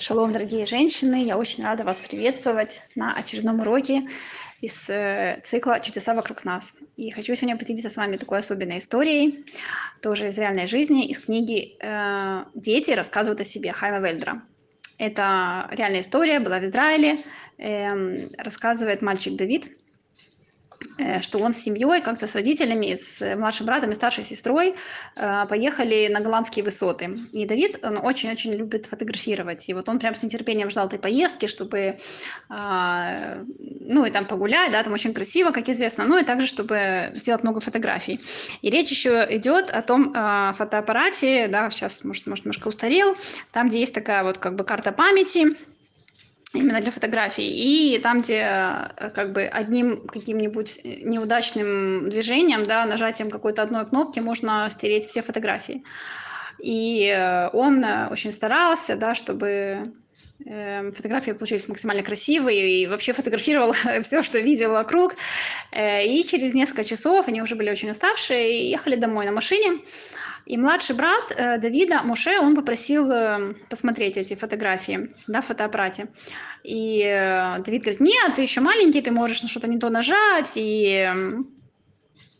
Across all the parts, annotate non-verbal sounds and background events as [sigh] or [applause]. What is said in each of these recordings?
Шалом, дорогие женщины! Я очень рада вас приветствовать на очередном уроке из э, цикла «Чудеса вокруг нас». И хочу сегодня поделиться с вами такой особенной историей, тоже из реальной жизни, из книги э, «Дети рассказывают о себе» Хайма Вельдера. Это реальная история, была в Израиле. Э, рассказывает мальчик Давид, что он с семьей, как-то с родителями, с младшим братом и старшей сестрой э, поехали на голландские высоты. И Давид, он очень-очень любит фотографировать. И вот он прям с нетерпением ждал этой поездки, чтобы, а, ну, и там погулять, да, там очень красиво, как известно, ну, и также, чтобы сделать много фотографий. И речь еще идет о том а, фотоаппарате, да, сейчас, может, может, немножко устарел, там, где есть такая вот как бы карта памяти, именно для фотографий. И там, где э, как бы одним каким-нибудь неудачным движением, да, нажатием какой-то одной кнопки можно стереть все фотографии. И э, он э, очень старался, да, чтобы фотографии получились максимально красивые и вообще фотографировал [laughs] все, что видел вокруг. И через несколько часов, они уже были очень уставшие, ехали домой на машине. И младший брат э, Давида, Муше, он попросил э, посмотреть эти фотографии в фотоаппарате. И э, Давид говорит, нет, ты еще маленький, ты можешь на что-то не то нажать, и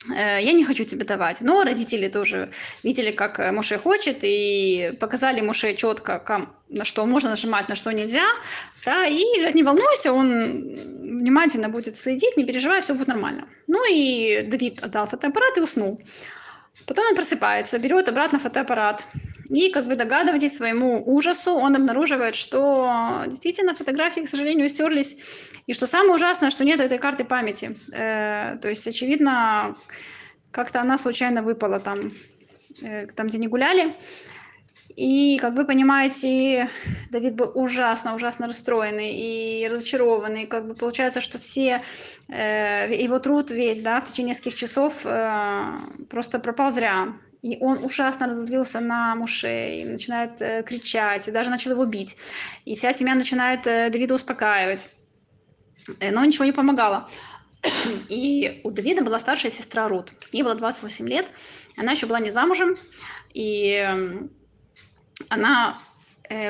я не хочу тебе давать. Но родители тоже видели, как Муше хочет, и показали Муше четко, на что можно нажимать, на что нельзя. Да, и не волнуйся, он внимательно будет следить, не переживай, все будет нормально. Ну и Давид отдал фотоаппарат и уснул. Потом он просыпается, берет обратно фотоаппарат. И, как вы догадываетесь, своему ужасу он обнаруживает, что действительно фотографии, к сожалению, стерлись. И что самое ужасное, что нет этой карты памяти. Э, то есть, очевидно, как-то она случайно выпала там, э, там, где не гуляли. И, как вы понимаете, Давид был ужасно, ужасно расстроенный и разочарованный. Как бы получается, что все э, его труд весь, да, в течение нескольких часов э, просто пропал зря. И он ужасно разозлился на Муше, и начинает э, кричать, и даже начал его бить. И вся семья начинает э, Давида успокаивать. Э, но ничего не помогало. И у Давида была старшая сестра Рут. Ей было 28 лет. Она еще была не замужем. И эм, она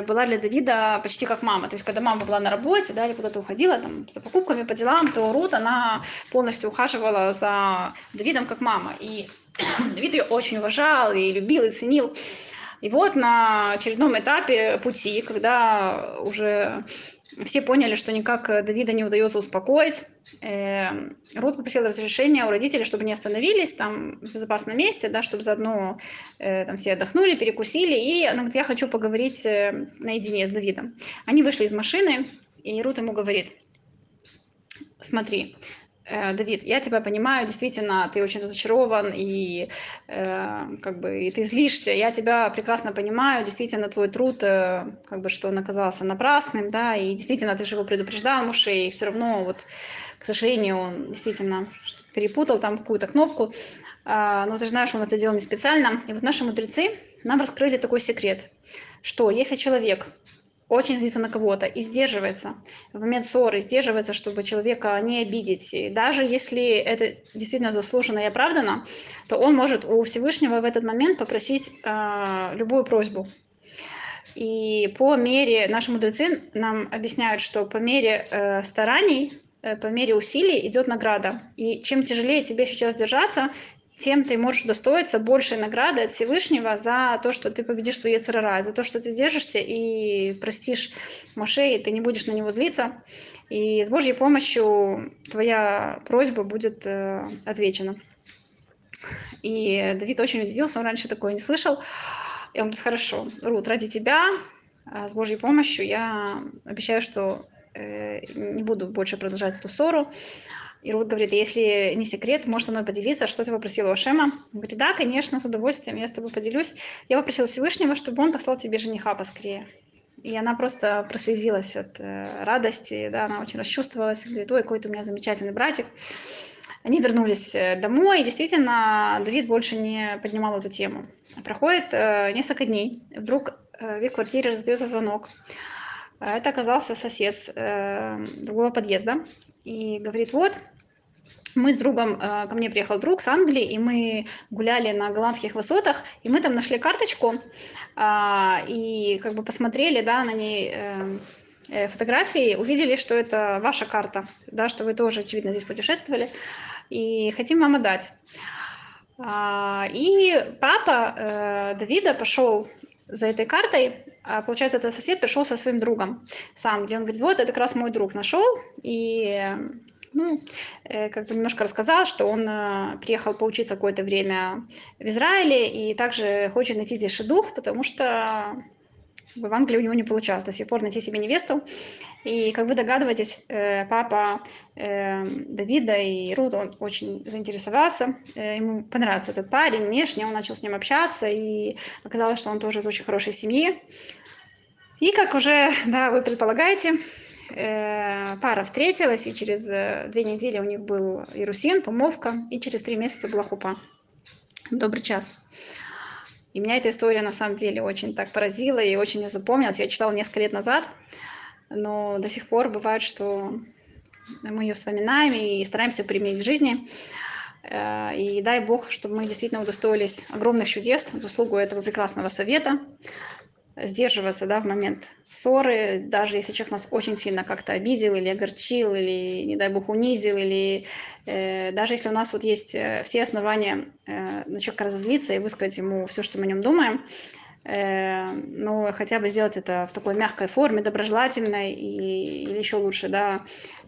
была для Давида почти как мама. То есть, когда мама была на работе, да, или куда-то уходила там, за покупками, по делам, то Рут, она полностью ухаживала за Давидом как мама. И [clears throat] Давид ее очень уважал и любил, и ценил. И вот на очередном этапе пути, когда уже все поняли, что никак Давида не удается успокоить. Эм, Рут попросила разрешения у родителей, чтобы не остановились там в безопасном месте, да, чтобы заодно э, там все отдохнули, перекусили. И она говорит, я хочу поговорить э, наедине с Давидом. Они вышли из машины, и Рут ему говорит, смотри, Э, Давид, я тебя понимаю, действительно, ты очень разочарован и э, как бы и ты злишься. Я тебя прекрасно понимаю, действительно, твой труд, э, как бы, что он оказался напрасным, да, и действительно, ты же его предупреждал, муж, и все равно, вот, к сожалению, он действительно перепутал там какую-то кнопку. Э, но ты же знаешь, он это делал не специально. И вот наши мудрецы нам раскрыли такой секрет, что если человек очень злится на кого-то и сдерживается в момент ссоры, сдерживается, чтобы человека не обидеть. И даже если это действительно заслуженно и оправдано, то он может у Всевышнего в этот момент попросить э, любую просьбу. И по мере, наши мудрецы нам объясняют, что по мере э, стараний, э, по мере усилий идет награда. И чем тяжелее тебе сейчас держаться, тем ты можешь достоиться большей награды от Всевышнего за то, что ты победишь свои царара, за то, что ты сдержишься и простишь Моше, и ты не будешь на него злиться. И с Божьей помощью твоя просьба будет э, отвечена. И Давид очень удивился, он раньше такое не слышал. И он говорит, хорошо, Рут, ради тебя, э, с Божьей помощью я обещаю, что э, не буду больше продолжать эту ссору. И Рут говорит, если не секрет, можешь со мной поделиться, что ты попросила у Шема. Он говорит, да, конечно, с удовольствием, я с тобой поделюсь. Я попросила Всевышнего, чтобы он послал тебе жениха поскорее. И она просто прослезилась от э, радости, да, она очень расчувствовалась, говорит, ой, какой-то у меня замечательный братик. Они вернулись э, домой, и действительно Давид больше не поднимал эту тему. Проходит э, несколько дней, вдруг э, в их квартире раздается звонок. Это оказался сосед э, другого подъезда, и говорит, вот, мы с другом, э, ко мне приехал друг с Англии, и мы гуляли на голландских высотах, и мы там нашли карточку, а, и как бы посмотрели, да, на ней э, э, фотографии, увидели, что это ваша карта, да, что вы тоже, очевидно, здесь путешествовали, и хотим вам отдать. А, и папа Давида пошел за этой картой, а получается, этот сосед пришел со своим другом с Англии. Он говорит, вот, это как раз мой друг нашел, и ну, э, как бы немножко рассказал, что он э, приехал поучиться какое-то время в Израиле и также хочет найти здесь шедух, потому что в Англии у него не получалось до сих пор найти себе невесту. И, как вы догадываетесь, э, папа Давида и Рут, он очень заинтересовался. Ему понравился этот парень внешне, он начал с ним общаться, и оказалось, что он тоже из очень хорошей семьи. И, как уже да, вы предполагаете, Э, пара встретилась, и через э, две недели у них был Ирусин, помолвка, и через три месяца была хупа. Добрый час. И меня эта история на самом деле очень так поразила и очень запомнилась. Я читала несколько лет назад, но до сих пор бывает, что мы ее вспоминаем и стараемся применить в жизни. Э, и дай Бог, чтобы мы действительно удостоились огромных чудес в заслугу этого прекрасного совета, сдерживаться да, в момент ссоры, даже если человек нас очень сильно как-то обидел или огорчил, или, не дай бог, унизил, или э, даже если у нас вот есть э, все основания э, на человека разозлиться и высказать ему все, что мы о нем думаем, э, но хотя бы сделать это в такой мягкой форме, доброжелательной, и, или еще лучше, да,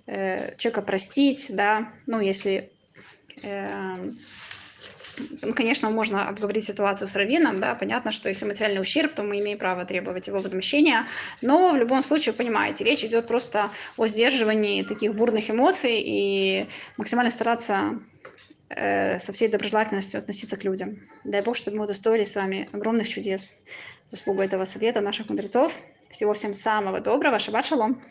э, человека простить, да, ну, если... Э, ну, конечно, можно обговорить ситуацию с раввином, да, понятно, что если материальный ущерб, то мы имеем право требовать его возмещения, но в любом случае, понимаете, речь идет просто о сдерживании таких бурных эмоций и максимально стараться э, со всей доброжелательностью относиться к людям. Дай Бог, чтобы мы удостоились с вами огромных чудес, заслугу этого совета наших мудрецов. Всего всем самого доброго. Шаббат шалом.